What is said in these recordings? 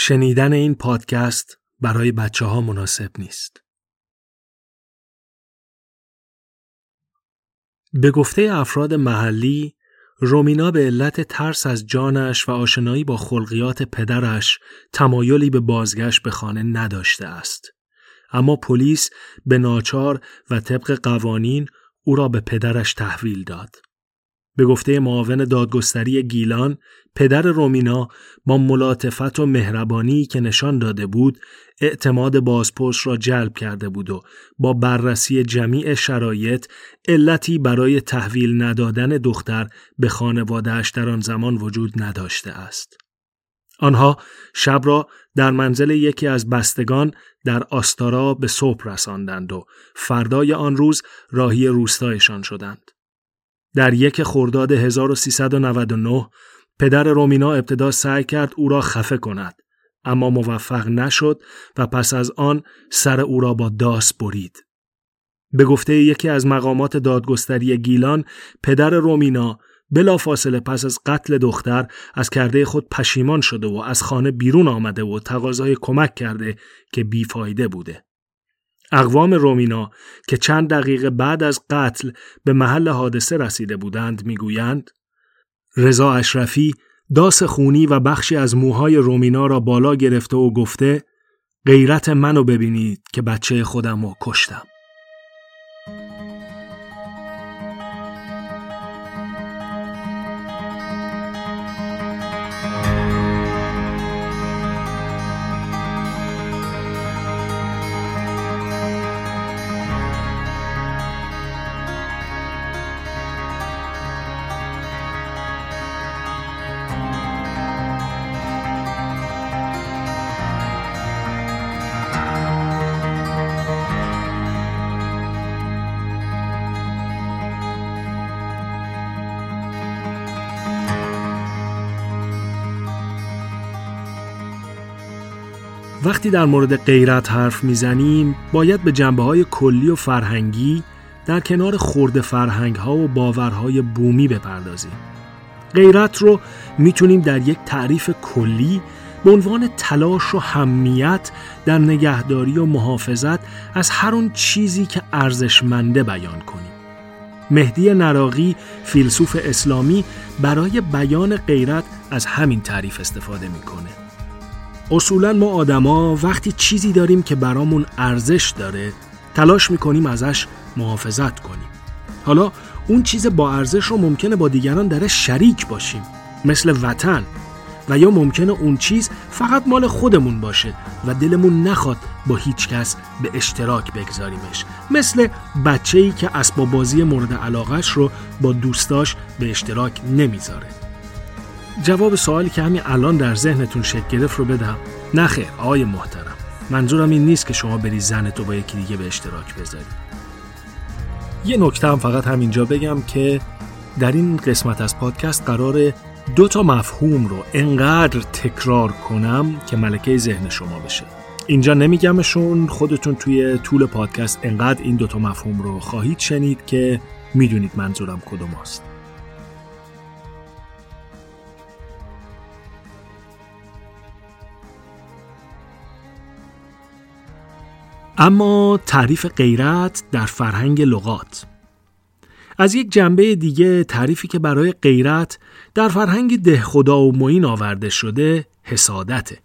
شنیدن این پادکست برای بچه ها مناسب نیست. به گفته افراد محلی رومینا به علت ترس از جانش و آشنایی با خلقیات پدرش تمایلی به بازگشت به خانه نداشته است. اما پلیس به ناچار و طبق قوانین او را به پدرش تحویل داد. به گفته معاون دادگستری گیلان پدر رومینا با ملاطفت و مهربانی که نشان داده بود اعتماد بازپرس را جلب کرده بود و با بررسی جمیع شرایط علتی برای تحویل ندادن دختر به خانوادهش در آن زمان وجود نداشته است. آنها شب را در منزل یکی از بستگان در آستارا به صبح رساندند و فردای آن روز راهی روستایشان شدند. در یک خرداد 1399 پدر رومینا ابتدا سعی کرد او را خفه کند اما موفق نشد و پس از آن سر او را با داس برید. به گفته یکی از مقامات دادگستری گیلان پدر رومینا بلافاصله پس از قتل دختر از کرده خود پشیمان شده و از خانه بیرون آمده و تقاضای کمک کرده که بیفایده بوده. اقوام رومینا که چند دقیقه بعد از قتل به محل حادثه رسیده بودند می‌گویند رضا اشرفی داس خونی و بخشی از موهای رومینا را بالا گرفته و گفته غیرت منو ببینید که بچه خودم رو کشتم. وقتی در مورد غیرت حرف می‌زنیم باید به جنبه های کلی و فرهنگی در کنار خورد فرهنگ ها و باورهای بومی بپردازیم. غیرت رو می‌تونیم در یک تعریف کلی به عنوان تلاش و همیت در نگهداری و محافظت از هر اون چیزی که ارزشمنده بیان کنیم. مهدی نراقی فیلسوف اسلامی برای بیان غیرت از همین تعریف استفاده می‌کنه. اصولا ما آدما وقتی چیزی داریم که برامون ارزش داره تلاش می‌کنیم ازش محافظت کنیم. حالا اون چیز با ارزش رو ممکنه با دیگران در شریک باشیم مثل وطن. و یا ممکنه اون چیز فقط مال خودمون باشه و دلمون نخواد با هیچ کس به اشتراک بگذاریمش. مثل بچه ای که اسباب بازی مورد علاقش رو با دوستاش به اشتراک نمی‌ذاره. جواب سوالی که همین الان در ذهنتون شکل گرفت رو بدم. خیر آقای محترم. منظورم این نیست که شما بری زنتو با یکی دیگه به اشتراک بذاری. یه نکته هم فقط همینجا بگم که در این قسمت از پادکست قرار دو تا مفهوم رو انقدر تکرار کنم که ملکه ذهن شما بشه. اینجا نمیگمشون خودتون توی طول پادکست انقدر این دوتا مفهوم رو خواهید شنید که می‌دونید منظورم کدوم است. اما تعریف غیرت در فرهنگ لغات. از یک جنبه دیگه تعریفی که برای غیرت در فرهنگ ده خدا و معین آورده شده حسادته.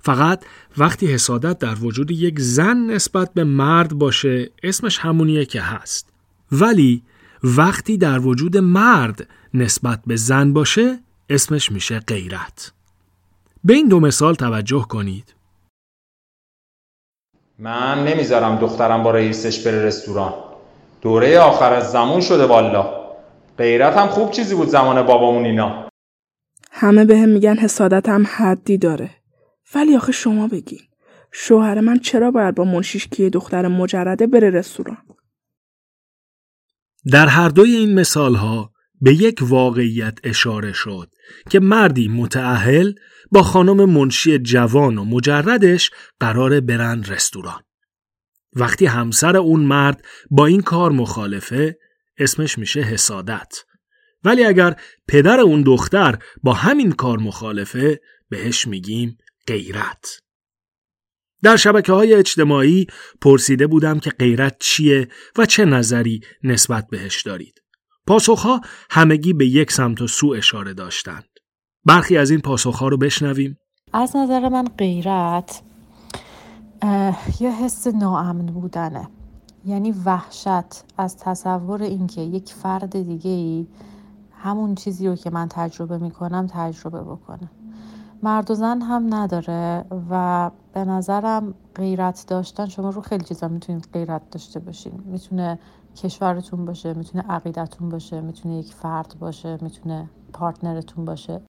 فقط وقتی حسادت در وجود یک زن نسبت به مرد باشه اسمش همونیه که هست. ولی وقتی در وجود مرد نسبت به زن باشه اسمش میشه غیرت. به این دو مثال توجه کنید. من نمی‌ذارم دخترم با رئیسش بره رستوران. دوره آخر از زمان شده والا. غیرت هم خوب چیزی بود زمان بابامون اینا. همه به هم میگن حسادت هم حدی داره. ولی آخه شما بگین. شوهر من چرا باید با منشیش که دختر مجرده بره رستوران؟ در هر دوی این مثال ها به یک واقعیت اشاره شد که مردی متعهل با خانم منشی جوان و مجردش قرار برن رستوران. وقتی همسر اون مرد با این کار مخالفه اسمش میشه حسادت. ولی اگر پدر اون دختر با همین کار مخالفه بهش میگیم غیرت در شبکه های اجتماعی پرسیده بودم که غیرت چیه و چه نظری نسبت بهش دارید. پاسخها همگی به یک سمت و سو اشاره داشتند. برخی از این پاسخها رو بشنویم. از نظر من غیرت یه حس ناامن بودنه. یعنی وحشت از تصور اینکه یک فرد دیگه ای همون چیزی رو که من تجربه می‌کنم تجربه بکنه. مرد و زن هم نداره و به نظرم غیرت داشتن شما رو خیلی چیزا می‌تونید غیرت داشته باشین می‌تونه کشورتون باشه می‌تونه عقیدتون باشه می‌تونه یک فرد باشه می‌تونه پارتنرتون باشه.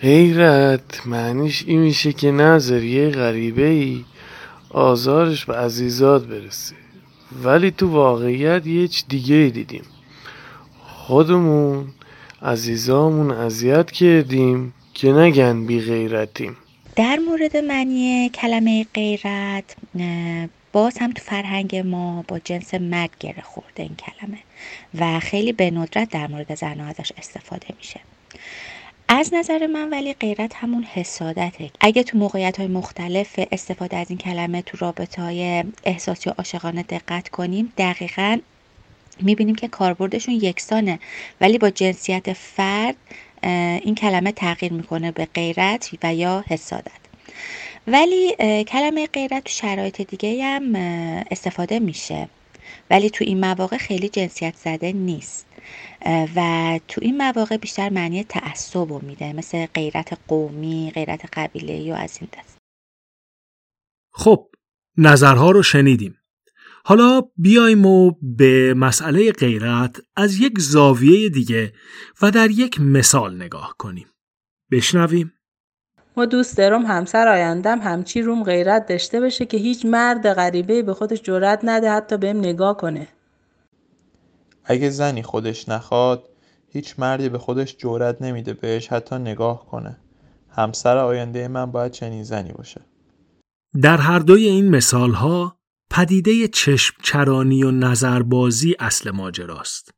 غیرت معنیش این میشه که نظریه غریبه ای آزارش به عزیزات برسه. ولی تو واقعیت یه چی دیگه دیدیم. خودمون عزیزامون اذیت کردیم که نگن بی غیرتیم. در مورد معنی کلمه غیرت باز هم تو فرهنگ ما با جنس مرد گره خورده این کلمه و خیلی به ندرت در مورد زنها ازش استفاده میشه. از نظر من ولی غیرت همون حسادته. اگه تو موقعیت های مختلف استفاده از این کلمه تو رابطه های احساسی و عاشقانه دقت کنیم دقیقا می‌بینیم که کاربردشون یکسانه. ولی با جنسیت فرد این کلمه تغییر می‌کنه به غیرت و یا حسادت. ولی کلمه غیرت تو شرایط دیگه هم استفاده میشه ولی تو این مواقع خیلی جنسیت زده نیست و تو این مواقع بیشتر معنی تعصب رو میده مثل غیرت قومی غیرت قبیله یا از این دست خب نظرها رو شنیدیم حالا بیایم و به مسئله غیرت از یک زاویه دیگه و در یک مثال نگاه کنیم. بشنویم. ما دوست دارم همسر آیندم همچی روم غیرت داشته باشه که هیچ مرد غریبه به خودش جرأت نده حتی بهم نگاه کنه. اگه زنی خودش نخواد هیچ مردی به خودش جرأت نمیده بهش حتی نگاه کنه. همسر آینده من باید چنین زنی باشه. در هر دوی این مثال ها پدیده چشم چرانی و نظربازی اصل ماجراست.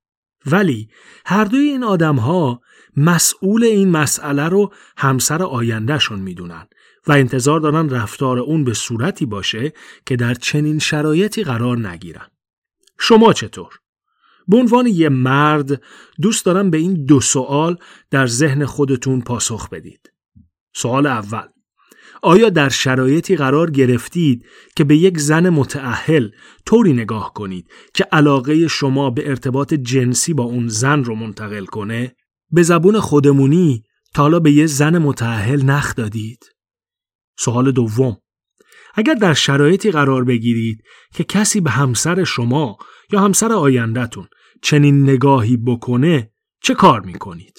ولی هر دوی این آدم ها مسئول این مسئله رو همسر آیندهشون می‌دونن و انتظار دارن رفتار اون به صورتی باشه که در چنین شرایطی قرار نگیرن. شما چطور؟ به عنوان یه مرد دوست دارم به این دو سوال در ذهن خودتون پاسخ بدید. سوال اول آیا در شرایطی قرار گرفتید که به یک زن متعهل طوری نگاه کنید که علاقه شما به ارتباط جنسی با اون زن رو منتقل کنه؟ به زبون خودمونی تا حالا به یه زن متعهل نخ دادید؟ سوال دوم اگر در شرایطی قرار بگیرید که کسی به همسر شما یا همسر آیندهتون چنین نگاهی بکنه چه کار می‌کنید؟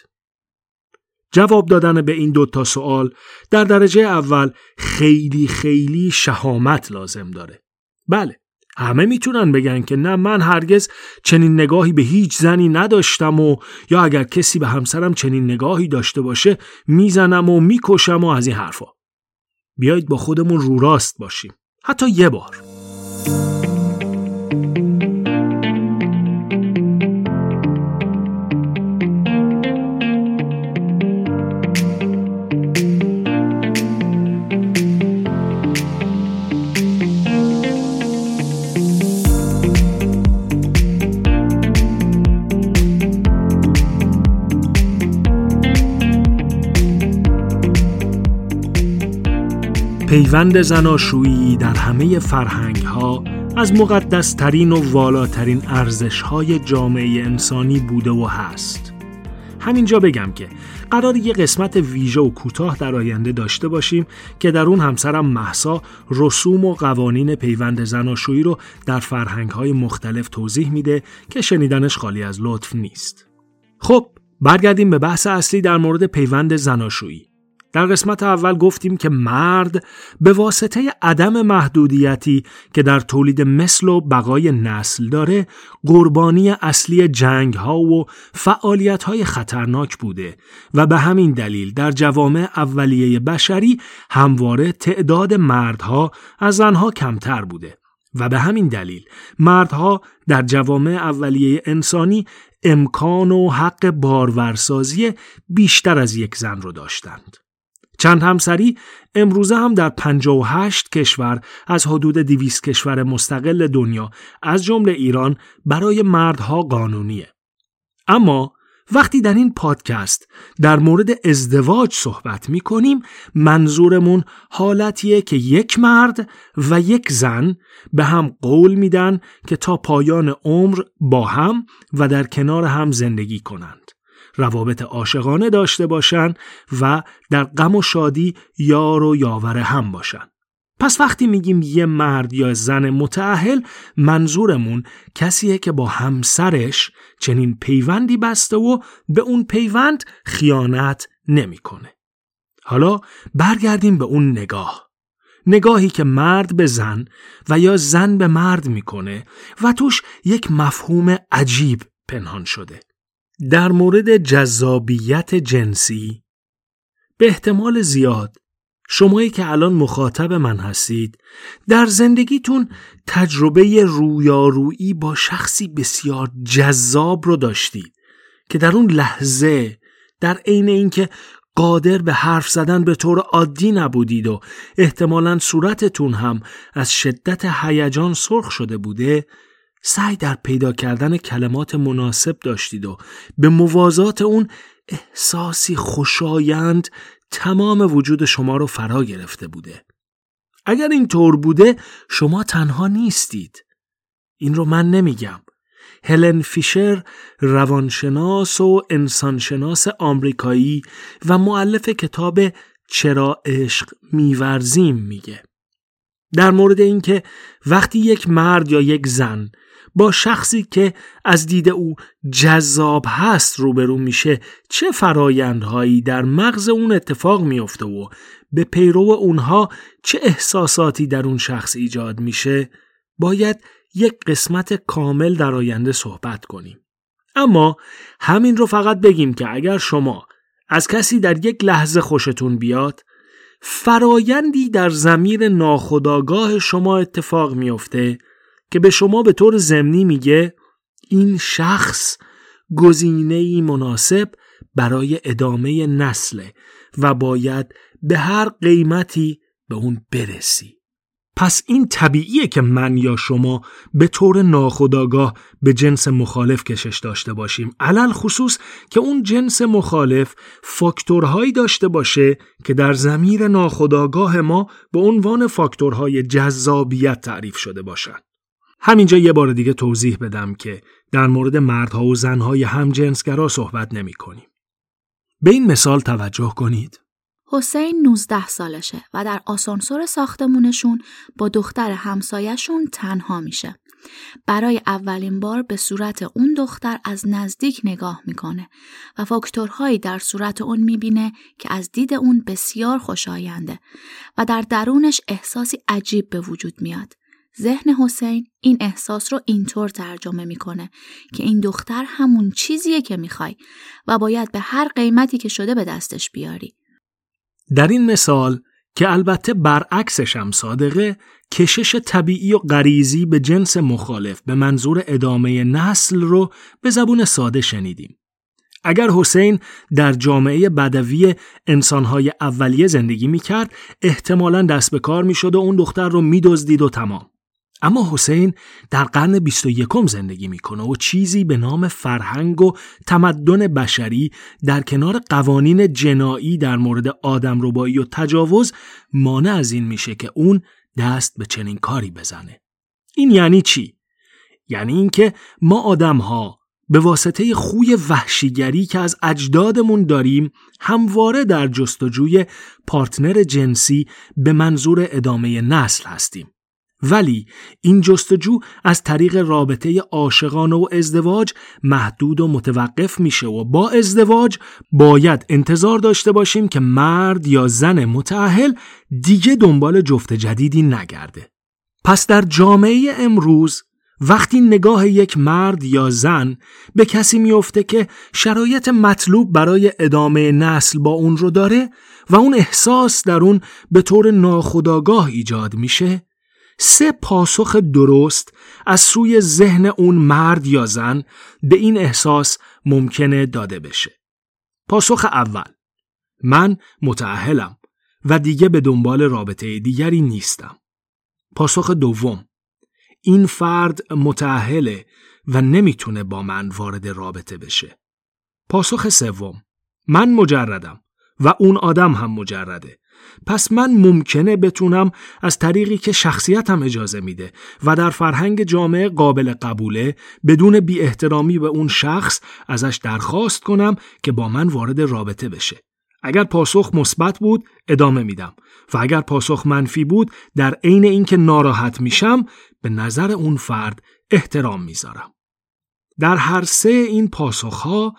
جواب دادن به این دوتا سوال در درجه اول خیلی خیلی شهامت لازم داره. بله همه می‌تونن بگن که نه من هرگز چنین نگاهی به هیچ زنی نداشتم و یا اگر کسی به همسرم چنین نگاهی داشته باشه می‌زنم و می‌کشم و از این حرفا. بیایید با خودمون رو راست باشیم. حتی یه بار. پیوند زناشویی در همه فرهنگ ها از مقدسترین و والاترین ارزش های جامعه انسانی بوده و هست. همینجا بگم که قرار یه قسمت ویژه و کوتاه در آینده داشته باشیم که در اون همسرم محسا رسوم و قوانین پیوند زناشویی رو در فرهنگ های مختلف توضیح میده که شنیدنش خالی از لطف نیست. خب برگردیم به بحث اصلی در مورد پیوند زناشویی. در قسمت اول گفتیم که مرد به واسطه عدم محدودیتی که در تولید مثل و بقای نسل داره قربانی اصلی جنگ ها و فعالیت های خطرناک بوده و به همین دلیل در جوامع اولیه بشری همواره تعداد مردها از زنها کمتر بوده و به همین دلیل مردها در جوامع اولیه انسانی امکان و حق بارورسازی بیشتر از یک زن رو داشتند. چند همسری امروزه هم در 58 کشور از حدود 200 کشور مستقل دنیا از جمله ایران برای مردها قانونیه. اما وقتی در این پادکست در مورد ازدواج صحبت می کنیم منظورمون حالتیه که یک مرد و یک زن به هم قول میدن که تا پایان عمر با هم و در کنار هم زندگی کنند. روابط عاشقانه داشته باشند و در غم و شادی یار و یاور هم باشند. پس وقتی میگیم یه مرد یا زن متعهل منظورمون کسیه که با همسرش چنین پیوندی بسته و به اون پیوند خیانت نمی‌کنه. حالا برگردیم به اون نگاه. نگاهی که مرد به زن و یا زن به مرد می‌کنه و توش یک مفهوم عجیب پنهان شده. در مورد جذابیت جنسی به احتمال زیاد شمایی که الان مخاطب من هستید در زندگیتون تجربه رویارویی با شخصی بسیار جذاب رو داشتید که در اون لحظه در عین اینکه قادر به حرف زدن به طور عادی نبودید و احتمالا صورتتون هم از شدت هیجان سرخ شده بوده سعی در پیدا کردن کلمات مناسب داشتید و به موازات اون احساسی خوشایند تمام وجود شما رو فرا گرفته بوده. اگر این طور بوده شما تنها نیستید. این رو من نمیگم. هلن فیشر روانشناس و انسانشناس آمریکایی و معلف کتاب چرا عشق میورزیم میگه. در مورد اینکه وقتی یک مرد یا یک زن با شخصی که از دید او جذاب هست روبرو میشه چه فرایندهایی در مغز اون اتفاق میافته و به پیرو اونها چه احساساتی در اون شخص ایجاد میشه؟ باید یک قسمت کامل در آینده صحبت کنیم. اما همین رو فقط بگیم که اگر شما از کسی در یک لحظه خوشتون بیاد فرایندی در زمیر ناخداگاه شما اتفاق میافته که به شما به طور زمینی میگه این شخص گزینه مناسب برای ادامه نسله و باید به هر قیمتی به اون برسی. پس این طبیعیه که من یا شما به طور ناخودآگاه به جنس مخالف کشش داشته باشیم علل خصوص که اون جنس مخالف فاکتورهایی داشته باشه که در زمیر ناخودآگاه ما به عنوان فاکتورهای جذابیت تعریف شده باشند. همینجا یه بار دیگه توضیح بدم که در مورد مردها و زنهای هم جنسگرا صحبت نمی کنیم. به این مثال توجه کنید. حسین 19 سالشه و در آسانسور ساختمونشون با دختر همسایشون تنها میشه. برای اولین بار به صورت اون دختر از نزدیک نگاه می‌کنه و فاکتورهایی در صورت اون می‌بینه که از دید اون بسیار خوشاینده و در درونش احساسی عجیب به وجود میاد. ذهن حسین این احساس رو اینطور ترجمه می‌کنه که این دختر همون چیزیه که می‌خوای و باید به هر قیمتی که شده به دستش بیاری. در این مثال که البته برعکسش هم صادقه کشش طبیعی و غریزی به جنس مخالف به منظور ادامه نسل رو به زبون ساده شنیدیم. اگر حسین در جامعه بدوی انسانهای اولیه زندگی می‌کرد احتمالا دست به کار می‌شد و اون دختر رو میدزدید و تمام. اما حسین در قرن 21 زندگی می‌کنه و چیزی به نام فرهنگ و تمدن بشری در کنار قوانین جنایی در مورد آدم ربایی و تجاوز مانع از این میشه که اون دست به چنین کاری بزنه. این یعنی چی؟ یعنی اینکه ما آدم ها به واسطه خوی وحشیگری که از اجدادمون داریم همواره در جستجوی پارتنر جنسی به منظور ادامه نسل هستیم. ولی این جستجو از طریق رابطه عاشقانه و ازدواج محدود و متوقف میشه و با ازدواج باید انتظار داشته باشیم که مرد یا زن متعهل دیگه دنبال جفت جدیدی نگرده. پس در جامعه امروز وقتی نگاه یک مرد یا زن به کسی میفته که شرایط مطلوب برای ادامه نسل با اون رو داره و اون احساس در اون به طور ناخودآگاه ایجاد میشه سه پاسخ درست از سوی ذهن اون مرد یا زن به این احساس ممکنه داده بشه. پاسخ اول من متعهلم و دیگه به دنبال رابطه دیگری نیستم. پاسخ دوم این فرد متعهله و نمی‌تونه با من وارد رابطه بشه. پاسخ سوم من مجردم و اون آدم هم مجرده. پس من ممکنه بتونم از طریقی که شخصیتم اجازه میده و در فرهنگ جامعه قابل قبوله بدون بی احترامی به اون شخص ازش درخواست کنم که با من وارد رابطه بشه. اگر پاسخ مثبت بود ادامه میدم و اگر پاسخ منفی بود در عین اینکه ناراحت میشم به نظر اون فرد احترام می‌ذارم. در هر سه این پاسخها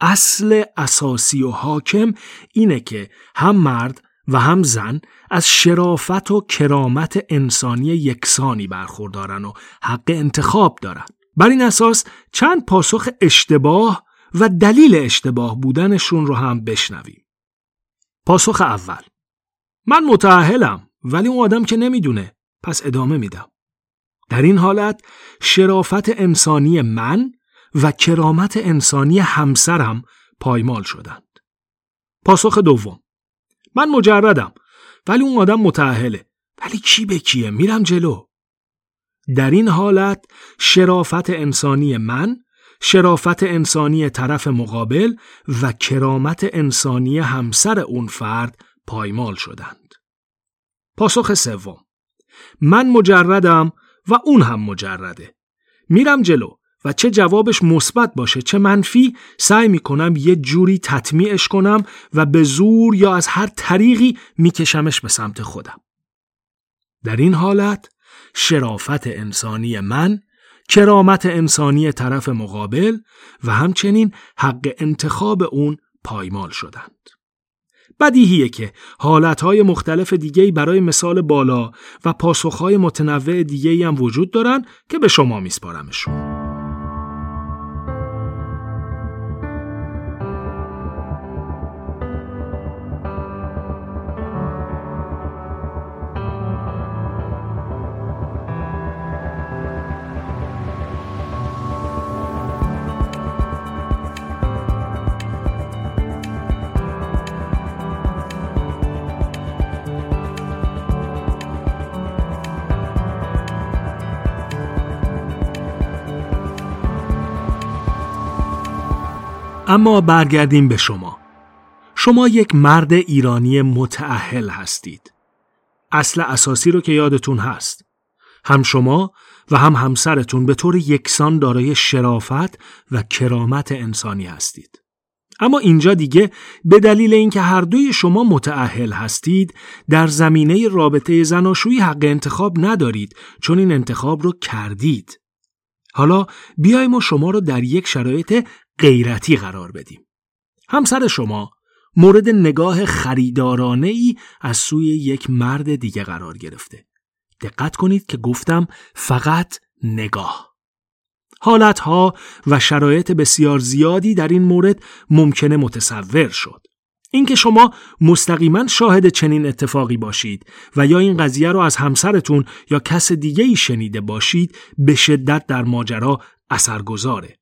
اصل اساسی و حاکم اینه که هم مرد و هم زن از شرافت و کرامت انسانی یکسانی برخوردارن و حق انتخاب دارن. بر این اساس چند پاسخ اشتباه و دلیل اشتباه بودنشون رو هم بشنویم. پاسخ اول من متعهلم ولی اون آدم که نمی‌دونه پس ادامه میدم. در این حالت شرافت انسانی من و کرامت انسانی همسرم پایمال شدند. پاسخ دوم من مجردم. ولی اون آدم متعهله ولی کی به کیه؟ میرم جلو. در این حالت شرافت انسانی من شرافت انسانی طرف مقابل و کرامت انسانی همسر اون فرد پایمال شدند. پاسخ سوم. من مجردم و اون هم مجرده. میرم جلو. و چه جوابش مثبت باشه چه منفی سعی می‌کنم یه جوری تطمیعش کنم و به زور یا از هر طریقی میکشمش به سمت خودم. در این حالت شرافت انسانی من، کرامت انسانی طرف مقابل و همچنین حق انتخاب اون پایمال شدند. بدیهیه که حالتهای مختلف دیگهی برای مثال بالا و پاسخهای متنوع دیگهی هم وجود دارن که به شما میسپارمشون. اما برگردیم به شما. شما یک مرد ایرانی متعهل هستید. اصل اساسی رو که یادتون هست. هم شما و هم همسرتون به طور یکسان دارای شرافت و کرامت انسانی هستید. اما اینجا دیگه به دلیل اینکه هر دوی شما متعهل هستید در زمینه رابطه زناشویی حق انتخاب ندارید چون این انتخاب رو کردید. حالا بیایم و شما رو در یک شرایط غیرتی قرار بدیم. همسر شما مورد نگاه خریدارانه ای از سوی یک مرد دیگه قرار گرفته. دقت کنید که گفتم فقط نگاه. حالتها و شرایط بسیار زیادی در این مورد ممکنه متصور شد. اینکه شما مستقیما شاهد چنین اتفاقی باشید و یا این قضیه رو از همسرتون یا کس دیگه ای شنیده باشید به شدت در ماجرا اثرگذاره.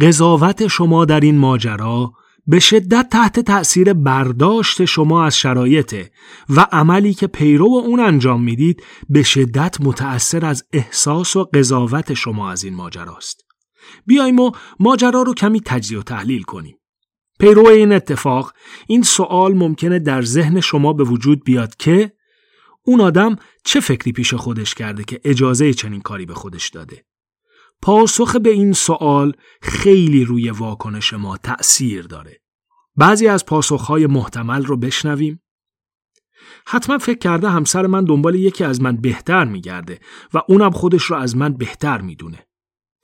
قضاوت شما در این ماجرا به شدت تحت تأثیر برداشت شما از شرایطه و عملی که پیرو اون انجام می‌دید به شدت متأثر از احساس و قضاوت شما از این ماجراست. بیایم و ماجرا رو کمی تجزیه و تحلیل کنیم. پیرو این اتفاق این سوال ممکنه در ذهن شما به وجود بیاد که اون آدم چه فکری پیش خودش کرده که اجازه چنین کاری به خودش داده پاسخ به این سوال خیلی روی واکنش ما تأثیر داره. بعضی از پاسخهای محتمل رو بشنویم. حتما فکر کرده همسر من دنبال یکی از من بهتر میگرده و اونم خودش رو از من بهتر می‌دونه.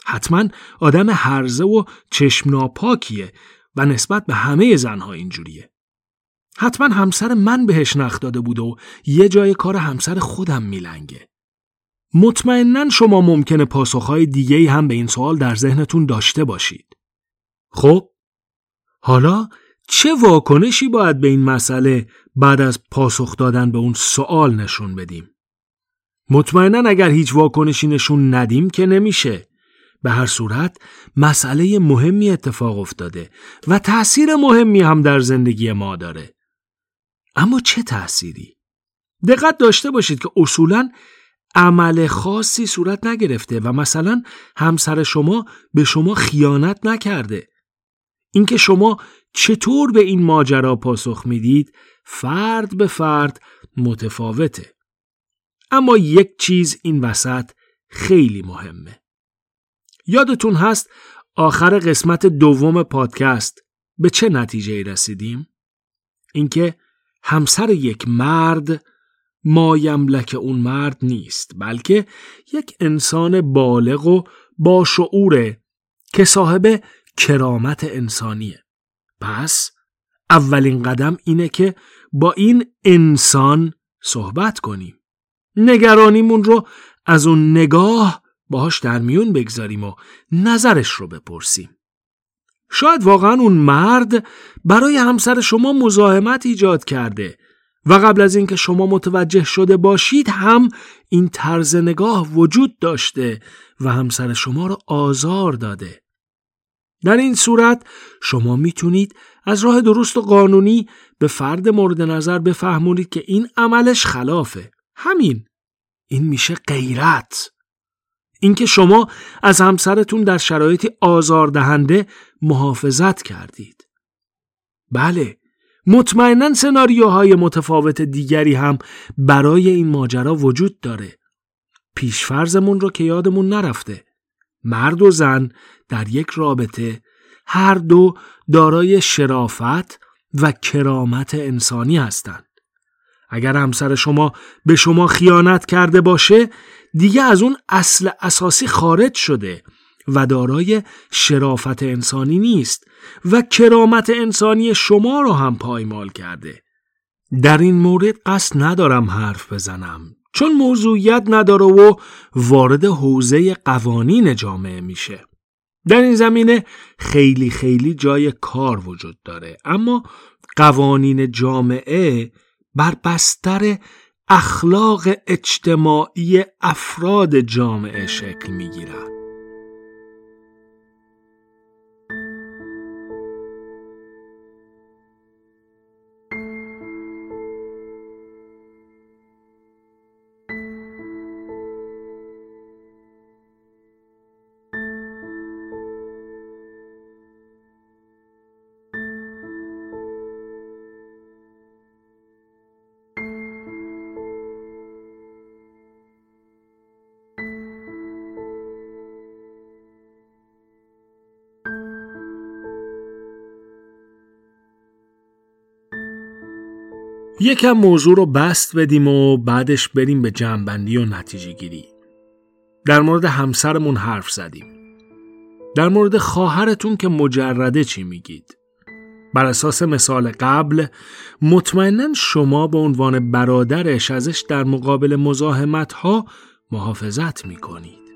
حتما آدم هرزه و چشم ناپاکیه و نسبت به همه زنها اینجوریه. حتما همسر من بهش نخ داده بود و یه جای کار همسر خودم میلنگه. مطمئنا شما ممکنه پاسخهای دیگه هم به این سوال در ذهنتون داشته باشید. خب حالا چه واکنشی باید به این مسئله بعد از پاسخ دادن به اون سوال نشون بدیم؟ مطمئنا اگر هیچ واکنشی نشون ندیم که نمیشه. به هر صورت مسئله مهمی اتفاق افتاده و تأثیر مهمی هم در زندگی ما داره. اما چه تأثیری؟ دقت داشته باشید که اصولا عمل خاصی صورت نگرفته و مثلا همسر شما به شما خیانت نکرده. اینکه شما چطور به این ماجرا پاسخ می‌دید فرد به فرد متفاوته. اما یک چیز این وسط خیلی مهمه. یادتون هست آخر قسمت دوم پادکست به چه نتیجه رسیدیم؟ اینکه همسر یک مرد مایملک اون مرد نیست بلکه یک انسان بالغ و با شعوره که صاحب کرامت انسانیه. پس اولین قدم اینه که با این انسان صحبت کنیم. نگرانیمون رو از اون نگاه باهاش در میون بگذاریم و نظرش رو بپرسیم. شاید واقعا اون مرد برای همسر شما مزاحمت ایجاد کرده. و قبل از اینکه شما متوجه شده باشید هم این طرز نگاه وجود داشته و همسر شما را آزار داده. در این صورت شما می‌تونید از راه درست و قانونی به فرد مورد نظر بفهمونید که این عملش خلافه. همین. این میشه غیرت. اینکه شما از همسرتون در شرایطی آزاردهنده محافظت کردید. بله، مطمئنا سناریوهای متفاوت دیگری هم برای این ماجرا وجود داره. پیشفرزمون رو که یادمون نرفته. مرد و زن در یک رابطه هر دو دارای شرافت و کرامت انسانی هستند. اگر همسر شما به شما خیانت کرده باشه دیگه از اون اصل اساسی خارج شده و دارای شرافت انسانی نیست و کرامت انسانی شما را هم پایمال کرده. در این مورد قصد ندارم حرف بزنم چون موضوعیت نداره و وارد حوزه قوانین جامعه میشه. در این زمینه خیلی خیلی جای کار وجود داره اما قوانین جامعه بر بستر اخلاق اجتماعی افراد جامعه شکل می‌گیرند. یکم موضوع رو بست بدیم و بعدش بریم به جنبندی و نتیجه گیری. در مورد همسرمون حرف زدیم. در مورد خواهرتون که مجرده چی میگید؟ بر اساس مثال قبل مطمئنا شما به عنوان برادرش ازش در مقابل مزاحمت ها محافظت می‌کنید.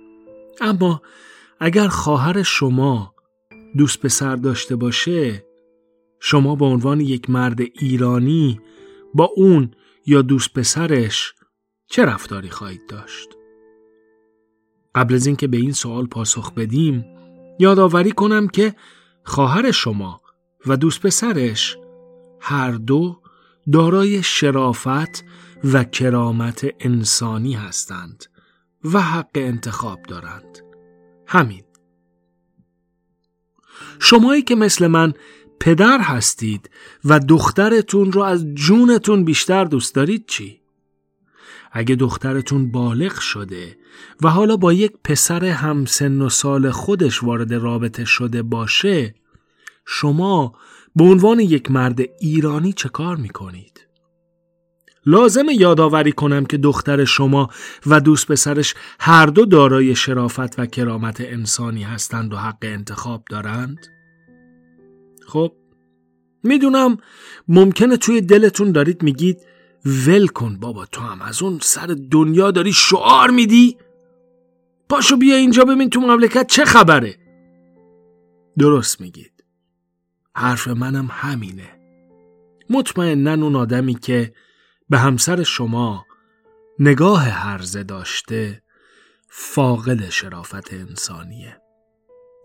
اما اگر خواهر شما دوست پسر داشته باشه شما به عنوان یک مرد ایرانی با اون یا دوست پسرش چه رفتاری خواهید داشت؟ قبل از اینکه به این سوال پاسخ بدیم یادآوری کنم که خواهر شما و دوست پسرش هر دو دارای شرافت و کرامت انسانی هستند و حق انتخاب دارند همین شمایی که مثل من پدر هستید و دخترتون رو از جونتون بیشتر دوست دارید چی؟ اگه دخترتون بالغ شده و حالا با یک پسر همسن و سال خودش وارد رابطه شده باشه شما به عنوان یک مرد ایرانی چه کار می‌کنید؟ لازم یادآوری کنم که دختر شما و دوست پسرش هر دو دارای شرافت و کرامت انسانی هستند و حق انتخاب دارند؟ خب می‌دونم ممکنه توی دلتون دارید میگید ول کن بابا تو هم از اون سر دنیا داری شعار میدی؟ پاشو بیا اینجا ببین تو مملکت چه خبره؟ درست میگید. حرف منم همینه. مطمئنا اون آدمی که به همسر شما نگاه هرزه داشته فاقد شرافت انسانیه.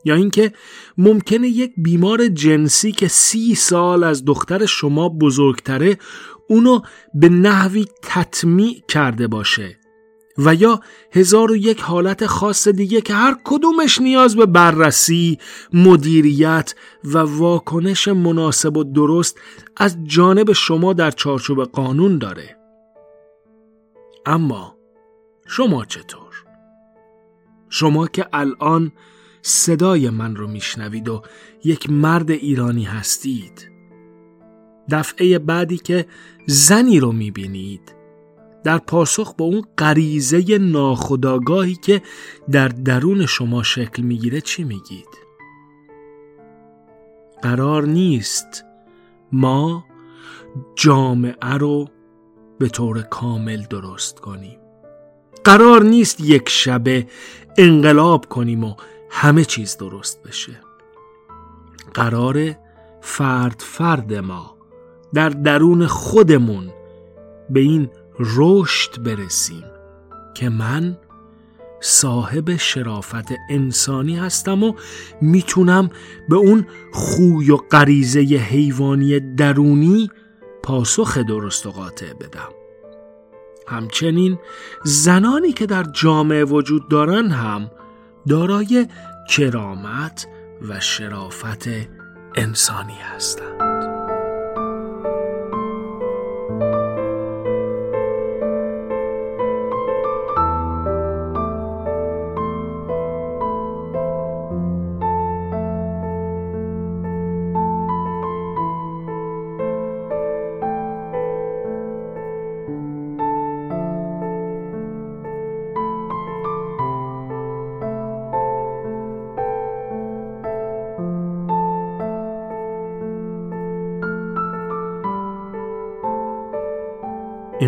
یا اینکه ممکنه یک بیمار جنسی که سی سال از دختر شما بزرگتره اونو به نحوی تطمیع کرده باشه و یا هزار و یک حالت خاص دیگه که هر کدومش نیاز به بررسی، مدیریت و واکنش مناسب و درست از جانب شما در چارچوب قانون داره. اما شما چطور؟ شما که الان صدای من رو میشنوید و یک مرد ایرانی هستید. دفعه بعدی که زنی رو می‌بینید. در پاسخ با اون غریزه ناخداگاهی که در درون شما شکل می‌گیره چی میگید؟ قرار نیست ما جامعه رو به طور کامل درست کنیم. قرار نیست یک شبه انقلاب کنیم و همه چیز درست بشه. قرار فرد فرد ما در درون خودمون به این رشد برسیم که من صاحب شرافت انسانی هستم و می‌تونم به اون خوی و غریزه حیوانی درونی پاسخ درست و قاطع بدم. همچنین زنانی که در جامعه وجود دارن هم دارای کرامت و شرافت انسانی هستند.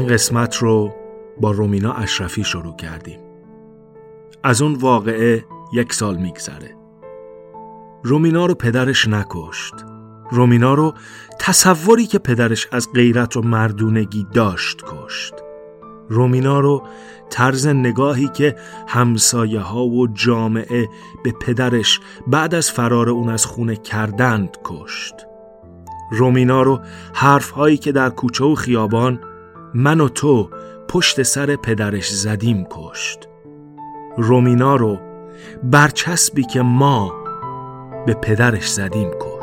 این قسمت رو با رومینا اشرفی شروع کردیم. از اون واقعه یک سال میگذره. رومینا رو پدرش نکشت. رومینا رو تصوری که پدرش از غیرت و مردونگی داشت کشت. رومینا رو طرز نگاهی که همسایه ها و جامعه به پدرش بعد از فرار اون از خونه کردند کشت. رومینا رو حرف هایی که در کوچه و خیابان من و تو پشت سر پدرش زدیم کشت. رومینا رو برچسبی که ما به پدرش زدیم کشت.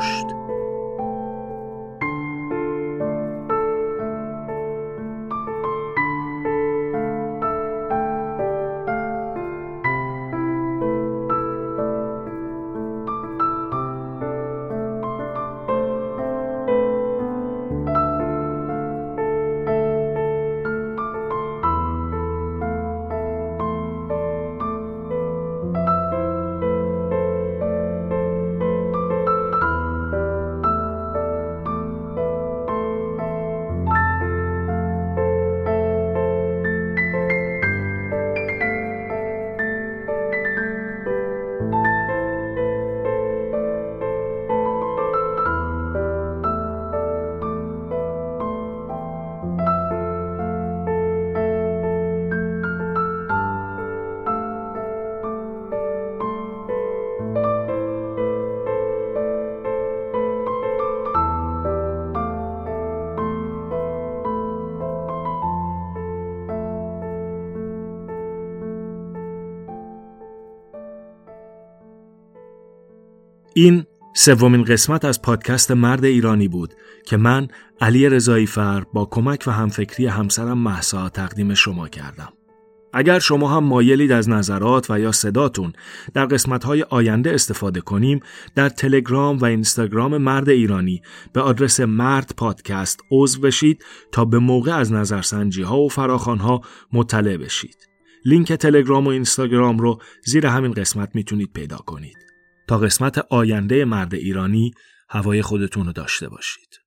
این سومین قسمت از پادکست مرد ایرانی بود که من علی رضایی فر با کمک و همفکری همسرم محسا تقدیم شما کردم. اگر شما هم مایلید از نظرات و یا صداتون در قسمتهای آینده استفاده کنیم در تلگرام و اینستاگرام مرد ایرانی به آدرس مرد پادکست عضو بشید تا به موقع از نظرسنجی ها و فراخان ها مطلع بشید. لینک تلگرام و اینستاگرام رو زیر همین قسمت می‌تونید پیدا کنید. تا قسمت آینده مرد ایرانی هوای خودتون رو داشته باشید.